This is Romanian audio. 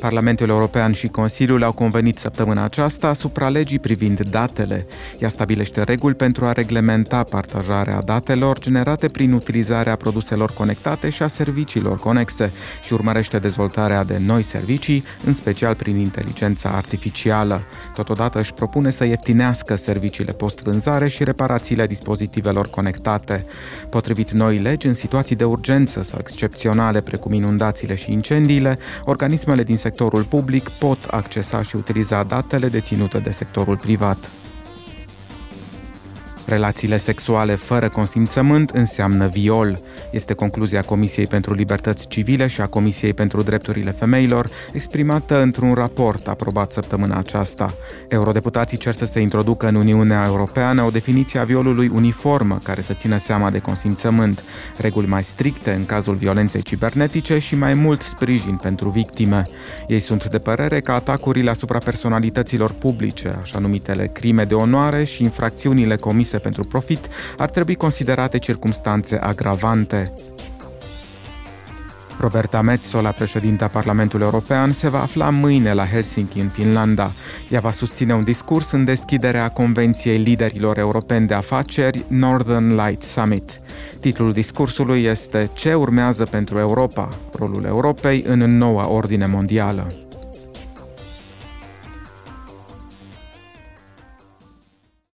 Parlamentul European și Consiliul au convenit săptămâna aceasta asupra legii privind datele. Ea stabilește reguli pentru a reglementa partajarea datelor generate prin utilizarea produselor conectate și a serviciilor conexe și urmărește dezvoltarea de noi servicii, în special prin inteligența artificială. Totodată își propune să ieftinească serviciile post-vânzare și reparațiile dispozitivelor conectate. Potrivit noi legi, în situații de urgență sau excepționale, precum inundațiile și incendiile, organismele din sectorul public pot accesa și utiliza datele deținute de sectorul privat. Relațiile sexuale fără consimțământ înseamnă viol. Este concluzia Comisiei pentru Libertăți Civile și a Comisiei pentru Drepturile Femeilor, exprimată într-un raport aprobat săptămâna aceasta. Eurodeputații cer să se introducă în Uniunea Europeană o definiție a violului uniformă care să țină seama de consimțământ, reguli mai stricte în cazul violenței cibernetice și mai mult sprijin pentru victime. Ei sunt de părere că atacurile asupra personalităților publice, așa numitele crime de onoare și infracțiunile comise pentru profit ar trebui considerate circumstanțe agravante. Roberta Metsola, președinta Parlamentului European, se va afla mâine la Helsinki, în Finlanda. Ea va susține un discurs în deschiderea Convenției Liderilor Europeni de Afaceri Northern Light Summit. Titlul discursului este Ce urmează pentru Europa? Rolul Europei în noua ordine mondială.